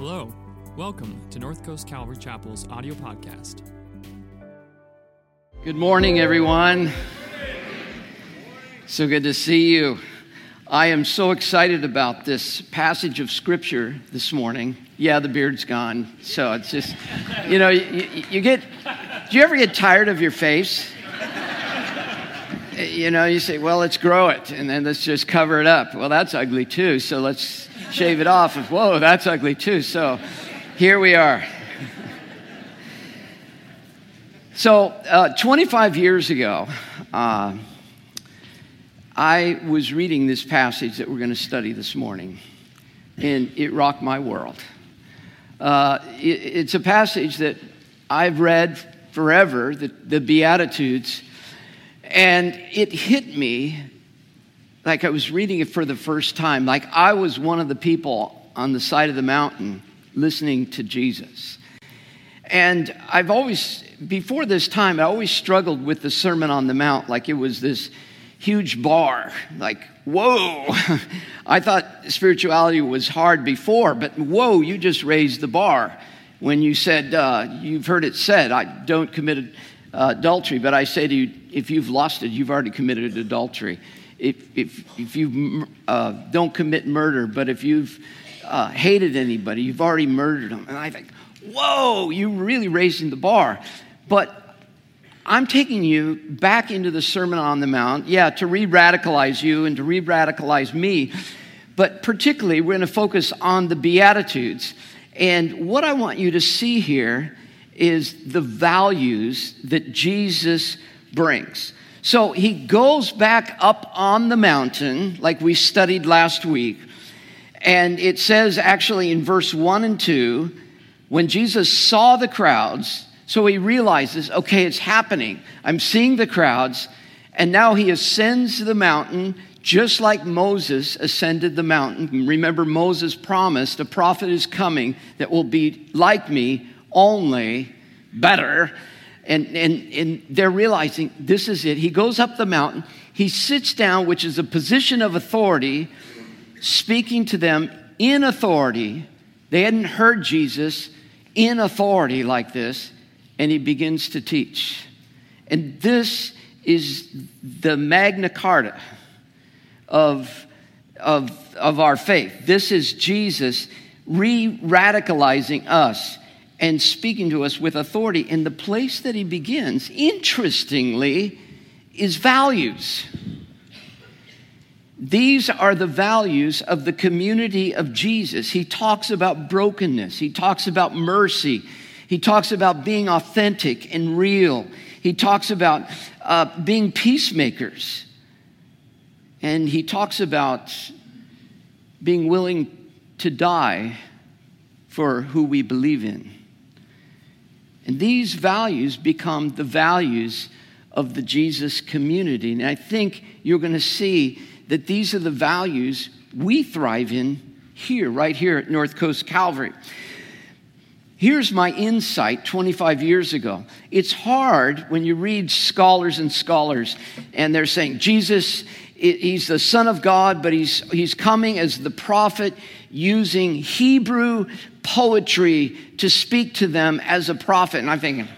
Hello. Welcome to North Coast Calvary Chapel's audio podcast. Good morning, everyone. So good to see you. I am so excited about this passage of scripture this morning. Yeah, the beard's gone. So it's just, you know, you, you get, do you ever get tired of your face? You know, you say, well, let's grow it and then let's just cover it up. Well, that's ugly too. So let's shave it off. And, whoa, that's ugly too. So here we are. So, uh, 25 years ago, uh, I was reading this passage that we're going to study this morning, and it rocked my world. Uh, it, it's a passage that I've read forever, the, the Beatitudes, and it hit me like I was reading it for the first time, like I was one of the people on the side of the mountain listening to Jesus. And I've always, before this time, I always struggled with the Sermon on the Mount like it was this huge bar. Like, whoa. I thought spirituality was hard before, but whoa, you just raised the bar when you said, uh, you've heard it said, I don't commit uh, adultery, but I say to you, if you've lost it, you've already committed adultery. If, if, if you uh, don't commit murder, but if you've uh, hated anybody, you've already murdered them. And I think, whoa, you're really raising the bar. But I'm taking you back into the Sermon on the Mount, yeah, to re radicalize you and to re radicalize me. But particularly, we're going to focus on the Beatitudes. And what I want you to see here is the values that Jesus brings. So he goes back up on the mountain, like we studied last week. And it says actually in verse 1 and 2, when Jesus saw the crowds, so he realizes, okay, it's happening. I'm seeing the crowds. And now he ascends the mountain just like Moses ascended the mountain. Remember, Moses promised a prophet is coming that will be like me, only better. And, and, and they're realizing this is it. He goes up the mountain, he sits down, which is a position of authority, speaking to them in authority. They hadn't heard Jesus in authority like this, and he begins to teach. And this is the Magna Carta of, of, of our faith. This is Jesus re radicalizing us and speaking to us with authority. And the place that he begins, interestingly, is values. These are the values of the community of Jesus. He talks about brokenness, he talks about mercy, he talks about being authentic and real, he talks about uh, being peacemakers. And he talks about being willing to die for who we believe in. And these values become the values of the Jesus community. And I think you're going to see that these are the values we thrive in here, right here at North Coast Calvary. Here's my insight 25 years ago. It's hard when you read scholars and scholars, and they're saying Jesus he's the Son of God, but he's, he's coming as the prophet using Hebrew poetry to speak to them as a prophet. And I'm thinking,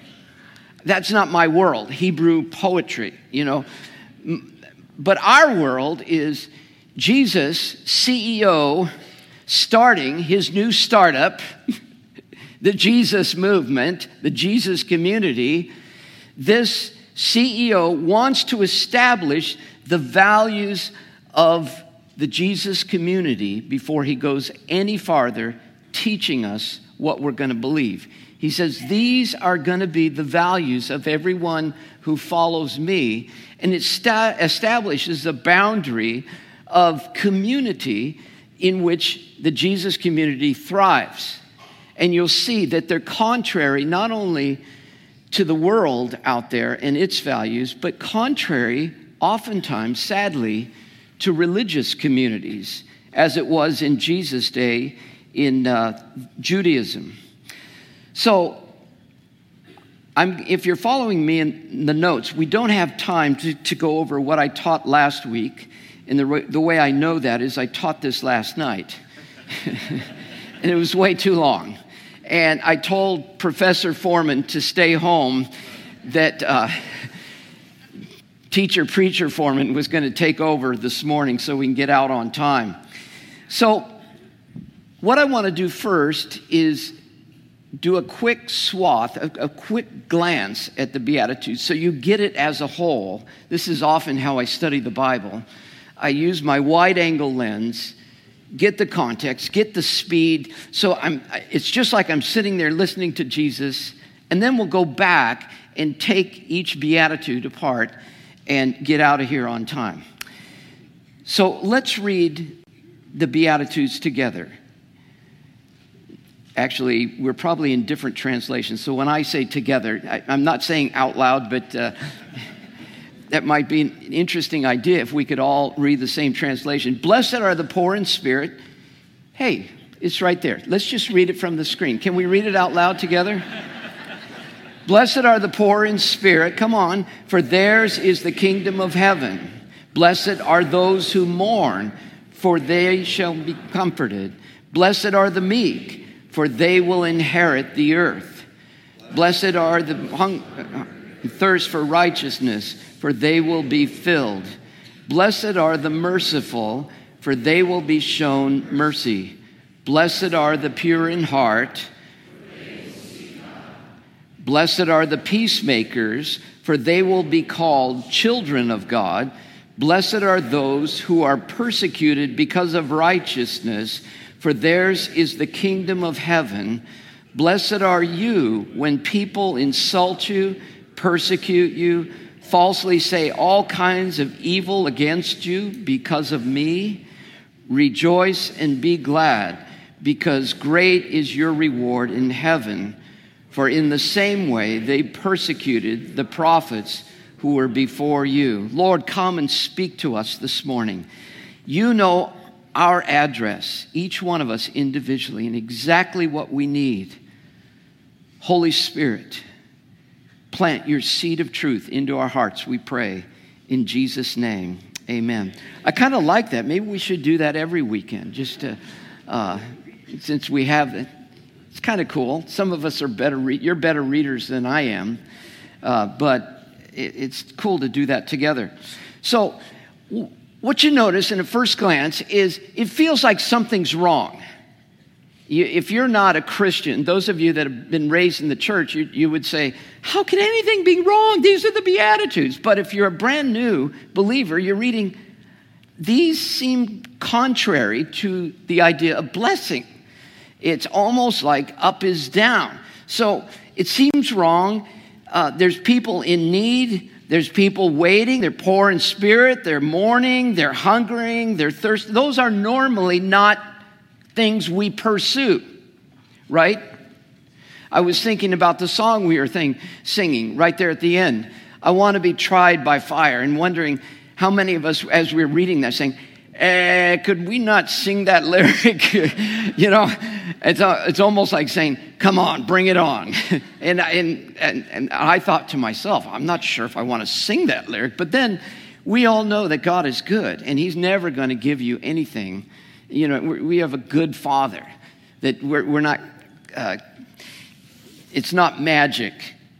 that's not my world, Hebrew poetry, you know. But our world is Jesus, CEO, starting his new startup, the Jesus movement, the Jesus community. This CEO wants to establish the values of the Jesus community before he goes any farther teaching us what we're going to believe. He says, These are going to be the values of everyone who follows me. And it sta- establishes a boundary of community in which the Jesus community thrives. And you'll see that they're contrary not only to the world out there and its values, but contrary oftentimes, sadly, to religious communities, as it was in Jesus' day in uh, Judaism. So, I'm, if you're following me in the notes, we don't have time to, to go over what I taught last week. And the, the way I know that is I taught this last night. and it was way too long. And I told Professor Foreman to stay home that uh, teacher preacher Foreman was going to take over this morning so we can get out on time. So, what I want to do first is do a quick swath, a, a, quick glance at the Beatitudes so you get it as a whole. This is often how I study the Bible. I use my wide angle lens, get the context, get the speed. So I'm, it's just like I'm sitting there listening to Jesus, and then we'll go back and take each Beatitude apart and get out of here on time. So let's read the Beatitudes together actually, we're probably in different translations. So when I say together, I, am not saying out loud, but uh, that might be an interesting idea if we could all read the same translation. Blessed are the poor in spirit. Hey, it's right there. Let's just read it from the screen. Can we read it out loud together? Blessed are the poor in spirit. Come on, for theirs is the kingdom of heaven. Blessed are those who mourn, for they shall be comforted. Blessed are the meek for they will inherit the earth. Blessed are the thirst for righteousness, for they will be filled. Blessed are the merciful, for they will be shown mercy. Blessed are the pure in heart. Blessed are the peacemakers, for they will be called children of God. Blessed are those who are persecuted because of righteousness for theirs is the kingdom of heaven. Blessed are you when people insult you, persecute you, falsely say all kinds of evil against you because of me. Rejoice and be glad, because great is your reward in heaven. For in the same way they persecuted the prophets who were before you. Lord, come and speak to us this morning. You know our address, each one of us individually, and exactly what we need. Holy Spirit, plant your seed of truth into our hearts, we pray. In Jesus' name, amen. I kind of like that. Maybe we should do that every weekend, just to, uh, since we have it. It's kind of cool. Some of us are better, re- you're better readers than I am, uh, but it, it's cool to do that together. So, what you notice in a first glance is it feels like something's wrong. You, if you're not a Christian, those of you that have been raised in the church, you, you would say, How can anything be wrong? These are the Beatitudes. But if you're a brand new believer, you're reading, these seem contrary to the idea of blessing. It's almost like up is down. So it seems wrong. Uh, there's people in need. There's people waiting, they're poor in spirit, they're mourning, they're hungering, they're thirsty. Those are normally not things we pursue, right? I was thinking about the song we were thing, singing right there at the end. I want to be tried by fire, and wondering how many of us, as we we're reading that, saying, eh, could we not sing that lyric? you know, it's, uh, it's almost like saying, come on, bring it on. and, and, and, and I thought to myself, I'm not sure if I want to sing that lyric, but then we all know that God is good and He's never going to give you anything. You know, we have a good Father, that we're, we're not, uh, it's not magic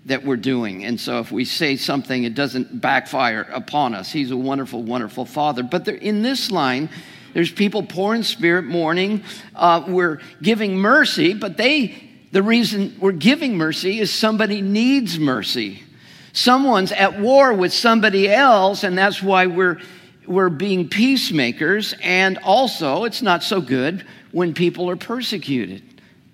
that we're doing. And so if we say something, it doesn't backfire upon us. He's a wonderful, wonderful Father. But there, in this line, there's people poor in spirit, mourning. Uh, we're giving mercy, but they, the reason we're giving mercy is somebody needs mercy. Someone's at war with somebody else, and that's why we're, we're being peacemakers. And also, it's not so good when people are persecuted.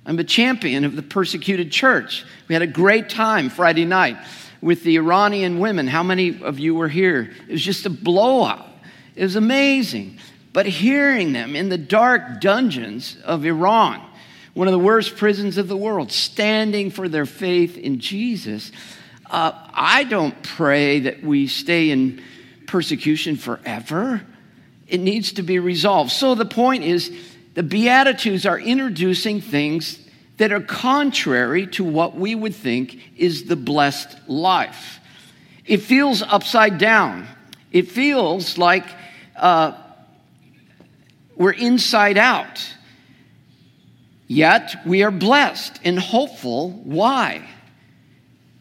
I'm a champion of the persecuted church. We had a great time Friday night with the Iranian women. How many of you were here? It was just a blowout. It was amazing. But hearing them in the dark dungeons of Iran, one of the worst prisons of the world, standing for their faith in Jesus, uh, I don't pray that we stay in persecution forever. It needs to be resolved. So the point is, the Beatitudes are introducing things that are contrary to what we would think is the blessed life. It feels upside down. It feels like uh, we're inside out. Yet we are blessed and hopeful. Why?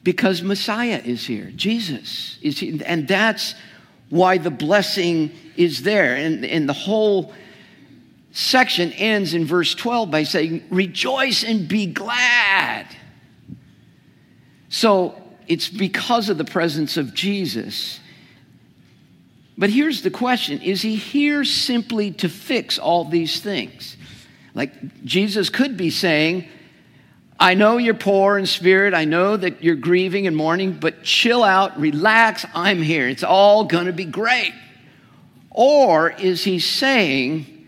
Because Messiah is here, Jesus is here. And that's why the blessing is there. And, and the whole section ends in verse 12 by saying, Rejoice and be glad. So it's because of the presence of Jesus. But here's the question Is he here simply to fix all these things? Like Jesus could be saying, I know you're poor in spirit. I know that you're grieving and mourning, but chill out, relax. I'm here. It's all going to be great. Or is he saying,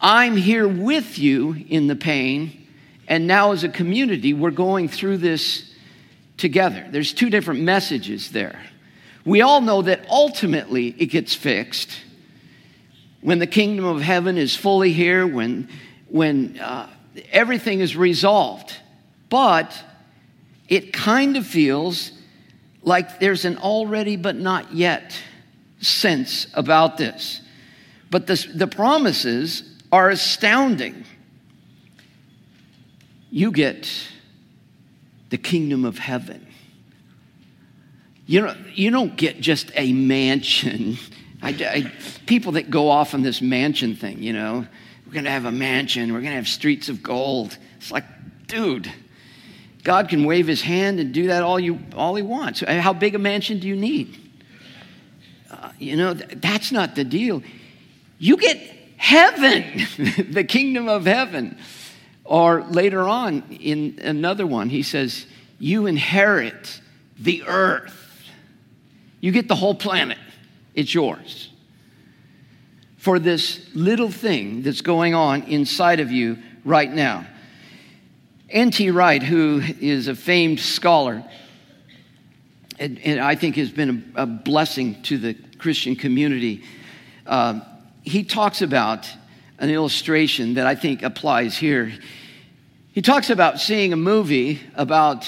I'm here with you in the pain, and now as a community, we're going through this together? There's two different messages there. We all know that ultimately it gets fixed when the kingdom of heaven is fully here, when when uh, everything is resolved. But it kind of feels like there's an already but not yet sense about this. But the, the promises are astounding. You get the kingdom of heaven. You, know, you don't get just a mansion. I, I, people that go off on this mansion thing, you know, we're going to have a mansion. We're going to have streets of gold. It's like, dude, God can wave his hand and do that all, you, all he wants. How big a mansion do you need? Uh, you know, that's not the deal. You get heaven, the kingdom of heaven. Or later on in another one, he says, You inherit the earth. You get the whole planet, it's yours for this little thing that's going on inside of you right now. N.T. Wright, who is a famed scholar, and, and I think has been a, a, blessing to the Christian community, uh, he talks about an illustration that I think applies here. He talks about seeing a movie about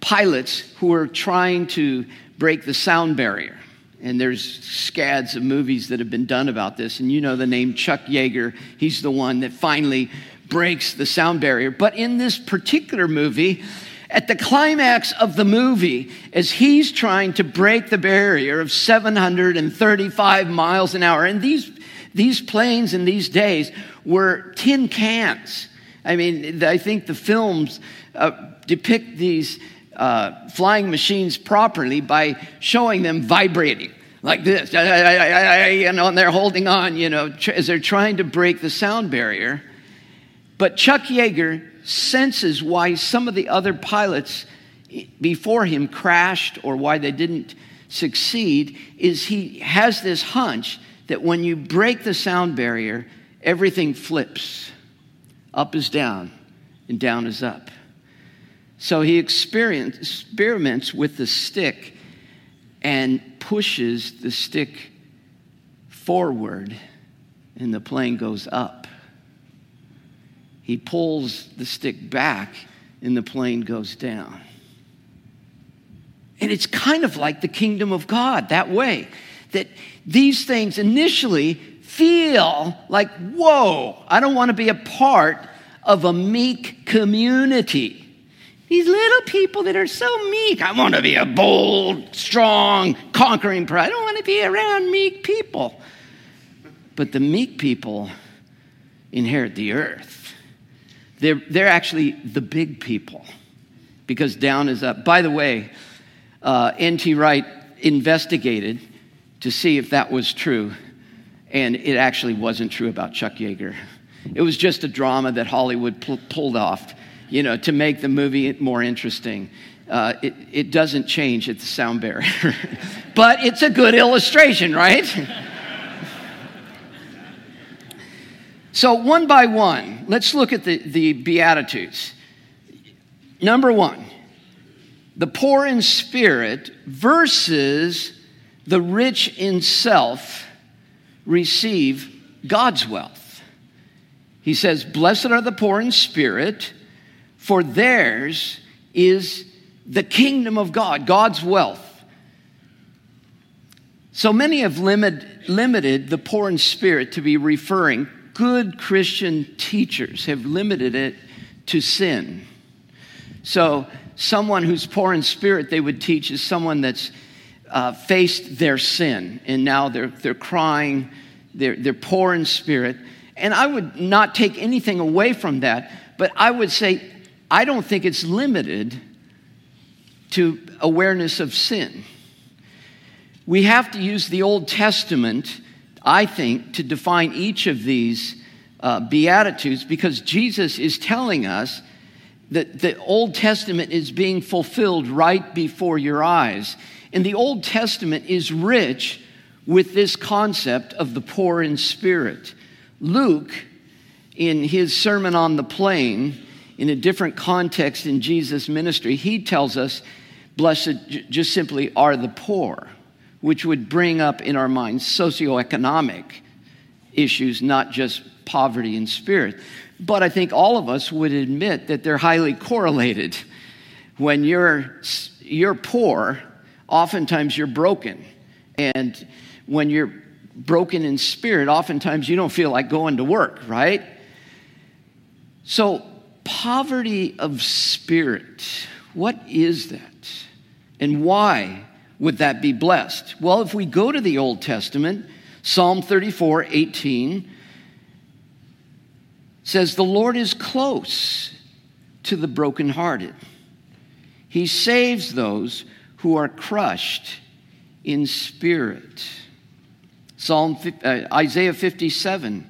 pilots who are trying to break the sound barrier. And there's scads of movies that have been done about this. And you know the name Chuck Yeager. He's the one that finally breaks the sound barrier. But in this particular movie, at the climax of the movie, as he's trying to break the barrier of 735 miles an hour, and these, these planes in these days were tin cans. I mean, I think the films uh, depict these uh, flying machines properly by showing them vibrating like this, you know, and they're holding on, you know, as they're trying to break the sound barrier. But Chuck Yeager senses why some of the other pilots before him crashed or why they didn't succeed is he has this hunch that when you break the sound barrier, everything flips. Up is down, and down is up. So he experiments with the stick and pushes the stick forward, and the plane goes up. He pulls the stick back, and the plane goes down. And it's kind of like the kingdom of God that way, that these things initially feel like, whoa, I don't want to be a part of a meek community. These little people that are so meek. I want to be a bold, strong, conquering person. I don't want to be around meek people. But the meek people inherit the earth. They're, they're actually the big people because down is up. By the way, uh, N.T. Wright investigated to see if that was true, and it actually wasn't true about Chuck Yeager. It was just a drama that Hollywood pl- pulled off you know, to make the movie more interesting. Uh, it, it doesn't change at the sound barrier, but it's a good illustration, right? so, one by one, let's look at the, the Beatitudes. Number one, the poor in spirit versus the rich in self receive God's wealth. He says, Blessed are the poor in spirit for theirs is the kingdom of God, God's wealth. So many have limit, limited the poor in spirit to be referring, good Christian teachers have limited it to sin. So, someone who's poor in spirit, they would teach, is someone that's uh, faced their sin and now they're, they're crying, they're, they're poor in spirit. And I would not take anything away from that, but I would say I don't think it's limited to awareness of sin. We have to use the Old Testament, I think, to define each of these uh, Beatitudes because Jesus is telling us that the Old Testament is being fulfilled right before your eyes. And the Old Testament is rich with this concept of the poor in spirit. Luke, in his Sermon on the Plain, in a different context in Jesus' ministry, he tells us, Blessed just simply are the poor, which would bring up in our minds socioeconomic issues, not just poverty in spirit. But I think all of us would admit that they're highly correlated. When you're, you're poor, oftentimes you're broken. And when you're broken in spirit, oftentimes you don't feel like going to work, right? So, poverty of spirit, what is that? And why would that be blessed? Well, if we go to the Old Testament, Psalm 34 18 says, The Lord is close to the brokenhearted. He saves those who are crushed in spirit. Psalm uh, Isaiah 57.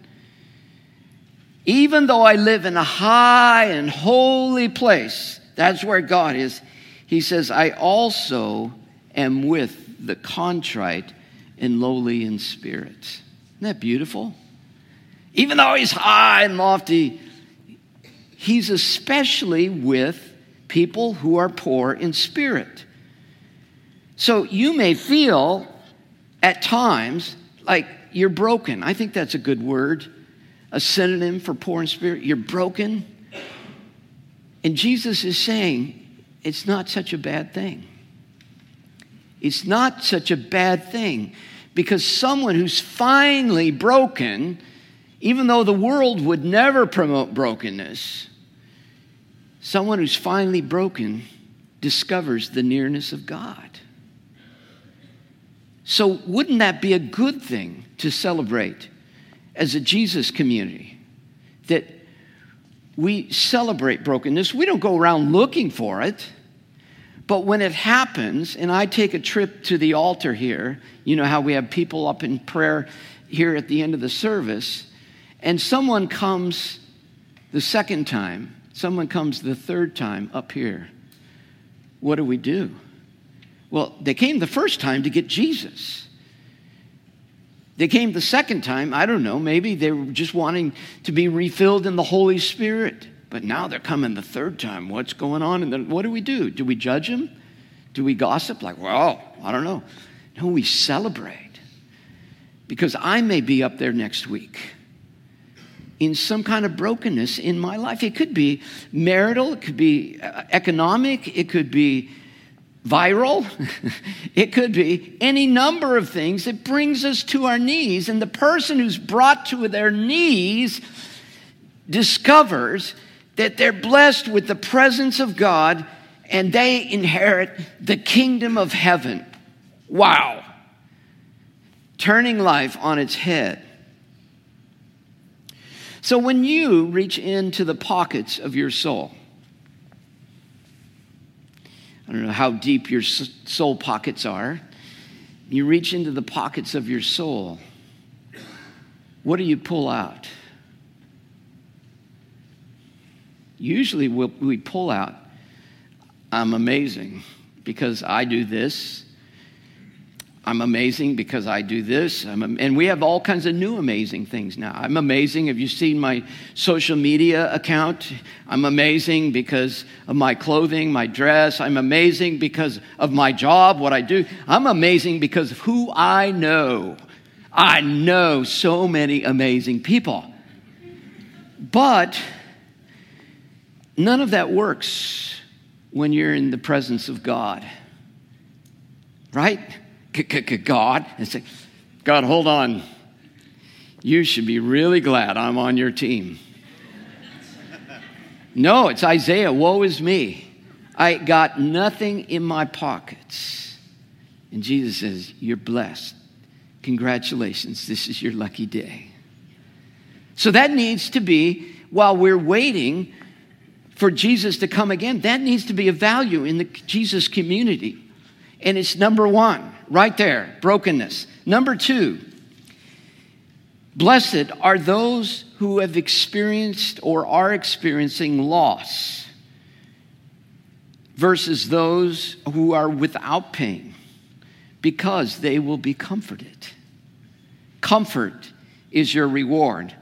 Even though I live in a high and holy place, that's where God is. He says, I also am with the contrite and lowly in spirit. Isn't that beautiful? Even though he's high and lofty, he's especially with people who are poor in spirit. So you may feel at times like you're broken. I think that's a good word, a synonym for poor in spirit. You're broken. And Jesus is saying it's not such a bad thing. It's not such a bad thing because someone who's finally broken, even though the world would never promote brokenness, someone who's finally broken discovers the nearness of God. So, wouldn't that be a good thing to celebrate as a Jesus community? That we celebrate brokenness. We don't go around looking for it. But when it happens, and I take a trip to the altar here, you know how we have people up in prayer here at the end of the service, and someone comes the second time, someone comes the third time up here. What do we do? Well, they came the first time to get Jesus. They came the second time, I don't know, maybe they were just wanting to be refilled in the Holy Spirit. But now they're coming the third time. What's going on? And then what do we do? Do we judge them? Do we gossip? Like, well, I don't know. No, we celebrate. Because I may be up there next week in some kind of brokenness in my life. It could be marital, it could be uh, economic, it could be viral. it could be any number of things that brings us to our knees. And the person who's brought to their knees discovers that they're blessed with the presence of God and they inherit the kingdom of heaven. Wow. Turning life on its head. So when you reach into the pockets of your soul, I don't know how deep your soul pockets are. You reach into the pockets of your soul. What do you pull out? Usually we pull out, I'm amazing because I do this I'm amazing because I do this. I'm, and we have all kinds of new amazing things now. I'm amazing. Have you seen my social media account? I'm amazing because of my clothing, my dress. I'm amazing because of my job, what I do. I'm amazing because of who I know. I know so many amazing people. But none of that works when you're in the presence of God. Right? God and say, God, hold on. You should be really glad I'm on your team. No, it's Isaiah. Woe is me. I got nothing in my pockets. And Jesus says, You're blessed. Congratulations. This is your lucky day. So that needs to be, while we're waiting for Jesus to come again, that needs to be a value in the Jesus community. And it's number one, right there brokenness. Number two, blessed are those who have experienced or are experiencing loss versus those who are without pain because they will be comforted. Comfort is your reward.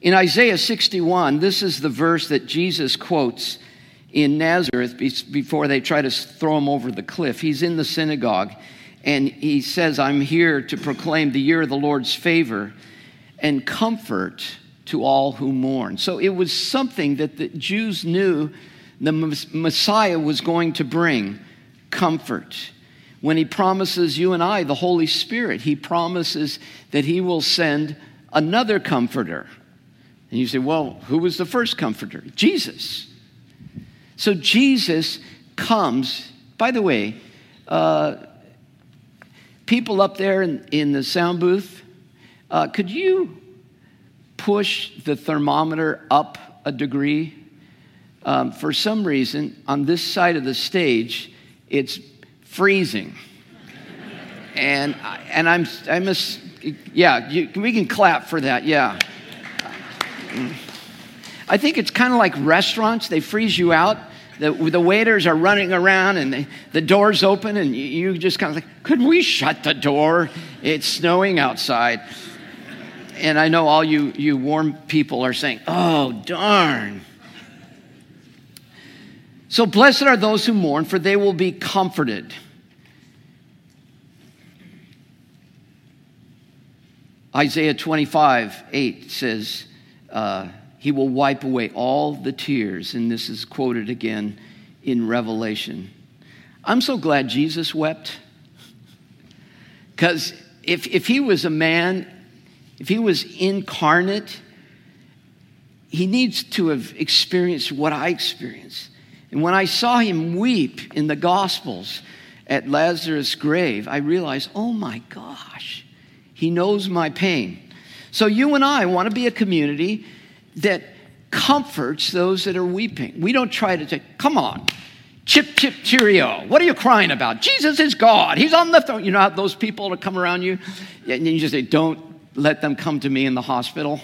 In Isaiah 61, this is the verse that Jesus quotes in Nazareth before they try to throw him over the cliff. He's in the synagogue and he says, I'm here to proclaim the year of the Lord's favor and comfort to all who mourn. So it was something that the Jews knew the Messiah was going to bring comfort. When he promises you and I the Holy Spirit, he promises that he will send another comforter. And you say, well, who was the first comforter? Jesus. So Jesus comes. By the way, uh, people up there in, in the sound booth, uh, could you push the thermometer up a degree? Um, for some reason, on this side of the stage, it's freezing. and, and I'm, I'm a, yeah, you, we can clap for that, yeah. I think it's kind of like restaurants, they freeze you out the, the waiters are running around and the, the door's open, and you, you just kind of like, could we shut the door? It's snowing outside. And I know all you, you warm people are saying, oh, darn. So blessed are those who mourn, for they will be comforted. Isaiah 25, 8 says, uh, he will wipe away all the tears. And this is quoted again in Revelation. I'm so glad Jesus wept. Because if, if he was a man, if he was incarnate, he needs to have experienced what I experienced. And when I saw him weep in the Gospels at Lazarus' grave, I realized, oh my gosh, he knows my pain. So you and I want to be a community that comforts those that are weeping. We don't try to say, come on, chip, chip, cheerio. What are you crying about? Jesus is God. He's on the throne. You know how those people that come around you? And you just say, don't let them come to me in the hospital.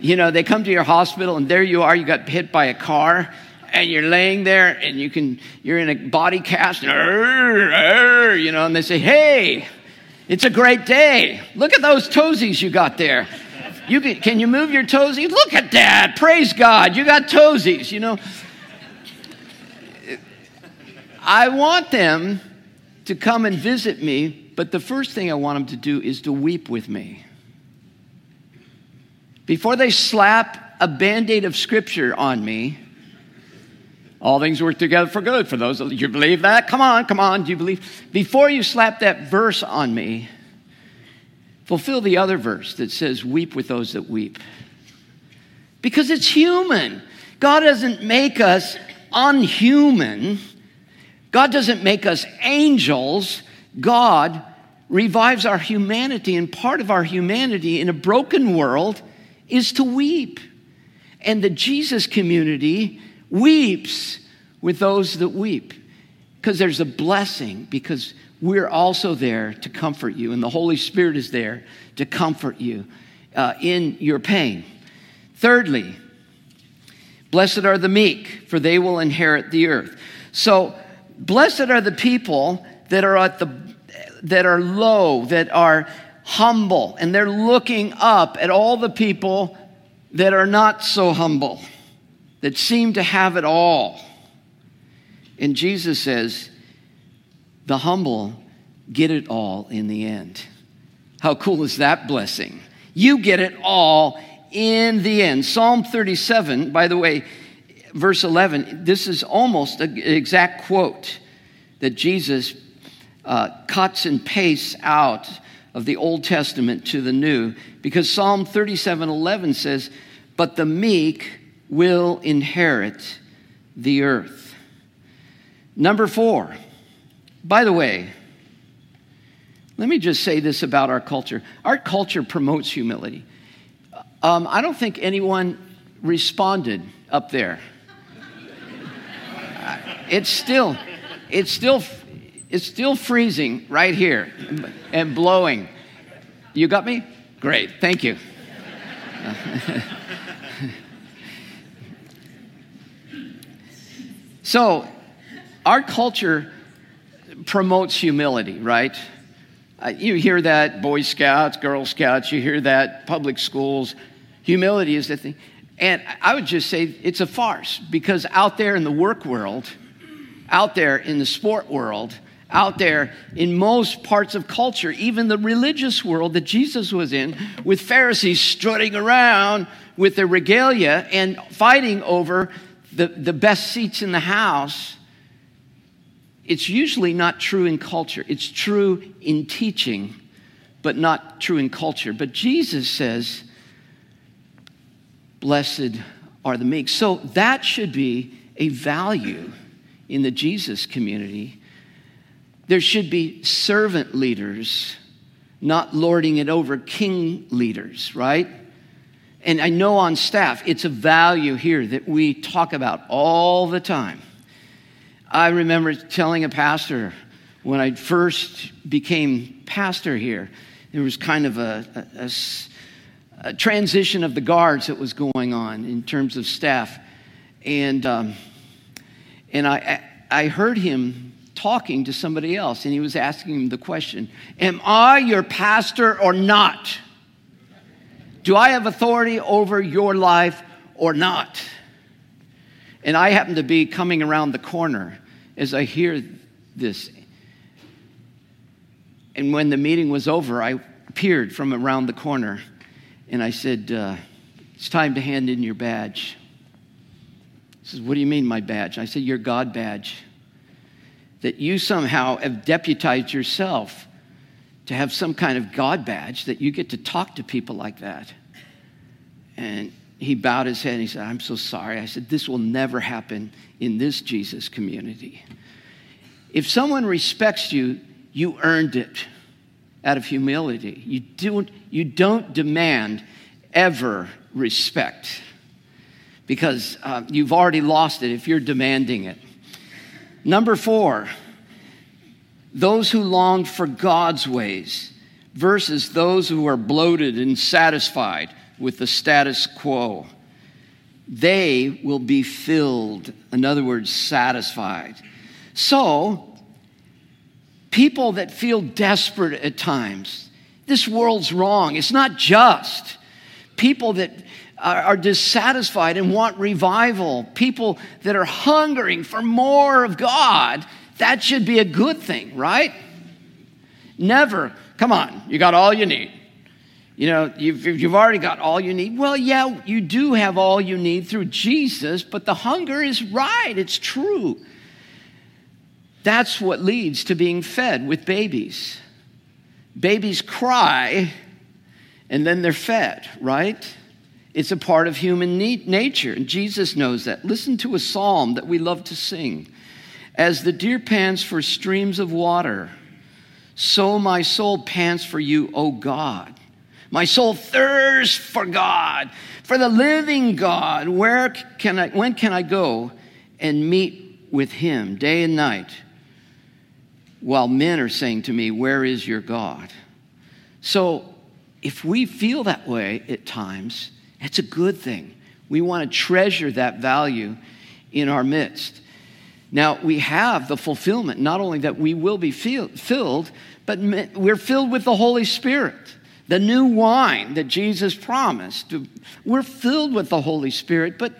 You know, they come to your hospital and there you are, you got hit by a car and you're laying there and you can, you're in a body cast, you know, and they say, hey, it's a great day. Look at those toesies you got there. You can, can you move your toesies? Look at that. Praise God. You got toesies, you know. I want them to come and visit me, but the first thing I want them to do is to weep with me. Before they slap a band aid of scripture on me, all things work together for good for those. Of you believe that? Come on, come on. Do you believe? Before you slap that verse on me, fulfill the other verse that says, Weep with those that weep. Because it's human. God doesn't make us unhuman, God doesn't make us angels. God revives our humanity, and part of our humanity in a broken world is to weep. And the Jesus community weeps with those that weep because there's a blessing, because we're also there to comfort you, and the Holy Spirit is there to comfort you uh, in your pain. Thirdly, blessed are the meek, for they will inherit the earth. So, blessed are the people that are at the that are low, that are humble, and they're looking up at all the people that are not so humble, that seem to have it all. And Jesus says, the humble get it all in the end. How cool is that blessing? You get it all in the end. Psalm 37, by the way, verse 11, this is almost an exact quote that Jesus uh, cuts and pastes out of the Old Testament to the New, because Psalm 37 11 says, But the meek will inherit the earth. Number four, by the way, let me just say this about our culture. Our culture promotes humility. Um, I don't think anyone responded up there. It's still, it's still, it's still freezing right here and blowing. You got me? Great, thank you. so, our culture promotes humility, right? Uh, you hear that Boy Scouts, Girl Scouts, you hear that public schools. Humility is the thing. And I would just say it's a farce because out there in the work world, out there in the sport world, out there in most parts of culture, even the religious world that Jesus was in, with Pharisees strutting around with their regalia and fighting over the, the best seats in the house. It's usually not true in culture. It's true in teaching, but not true in culture. But Jesus says, Blessed are the meek. So that should be a value in the Jesus community. There should be servant leaders, not lording it over king leaders, right? And I know on staff, it's a value here that we talk about all the time. I remember telling a pastor when I first became pastor here, there was kind of a, a, a transition of the guards that was going on in terms of staff. And, um, and I, I heard him talking to somebody else, and he was asking him the question Am I your pastor or not? Do I have authority over your life or not? And I happen to be coming around the corner as I hear this. And when the meeting was over, I appeared from around the corner and I said, uh, It's time to hand in your badge. He says, What do you mean, my badge? I said, Your God badge. That you somehow have deputized yourself to have some kind of God badge that you get to talk to people like that. And he bowed his head and he said, I'm so sorry. I said, This will never happen in this Jesus community. If someone respects you, you earned it out of humility. You don't, you don't demand ever respect because uh, you've already lost it if you're demanding it. Number four, those who long for God's ways versus those who are bloated and satisfied with the status quo. They will be filled, in other words, satisfied. So, people that feel desperate at times. This world's wrong. It's not just. People that are, dissatisfied and want revival, people that are hungering for more of God, that should be a good thing, right? Never, come on, you got all you need. You know, you've, you've already got all you need. Well, yeah, you do have all you need through Jesus, but the hunger is right. It's true. That's what leads to being fed with babies. Babies cry and then they're fed, right? It's a part of human nature, and Jesus knows that. Listen to a psalm that we love to sing. As the deer pants for streams of water, so my soul pants for you, O God. My soul thirsts for God, for the living God. Where can I, when can I go and meet with him day and night? while men are saying to me, Where is your God? So if we feel that way at times, it's a good thing. We want to treasure that value in our midst. Now, we have the fulfillment, not only that we will be filled, but we're filled with the Holy Spirit, the new wine that Jesus promised. We're filled with the Holy Spirit, but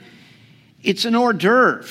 it's an hors d'oeuvre.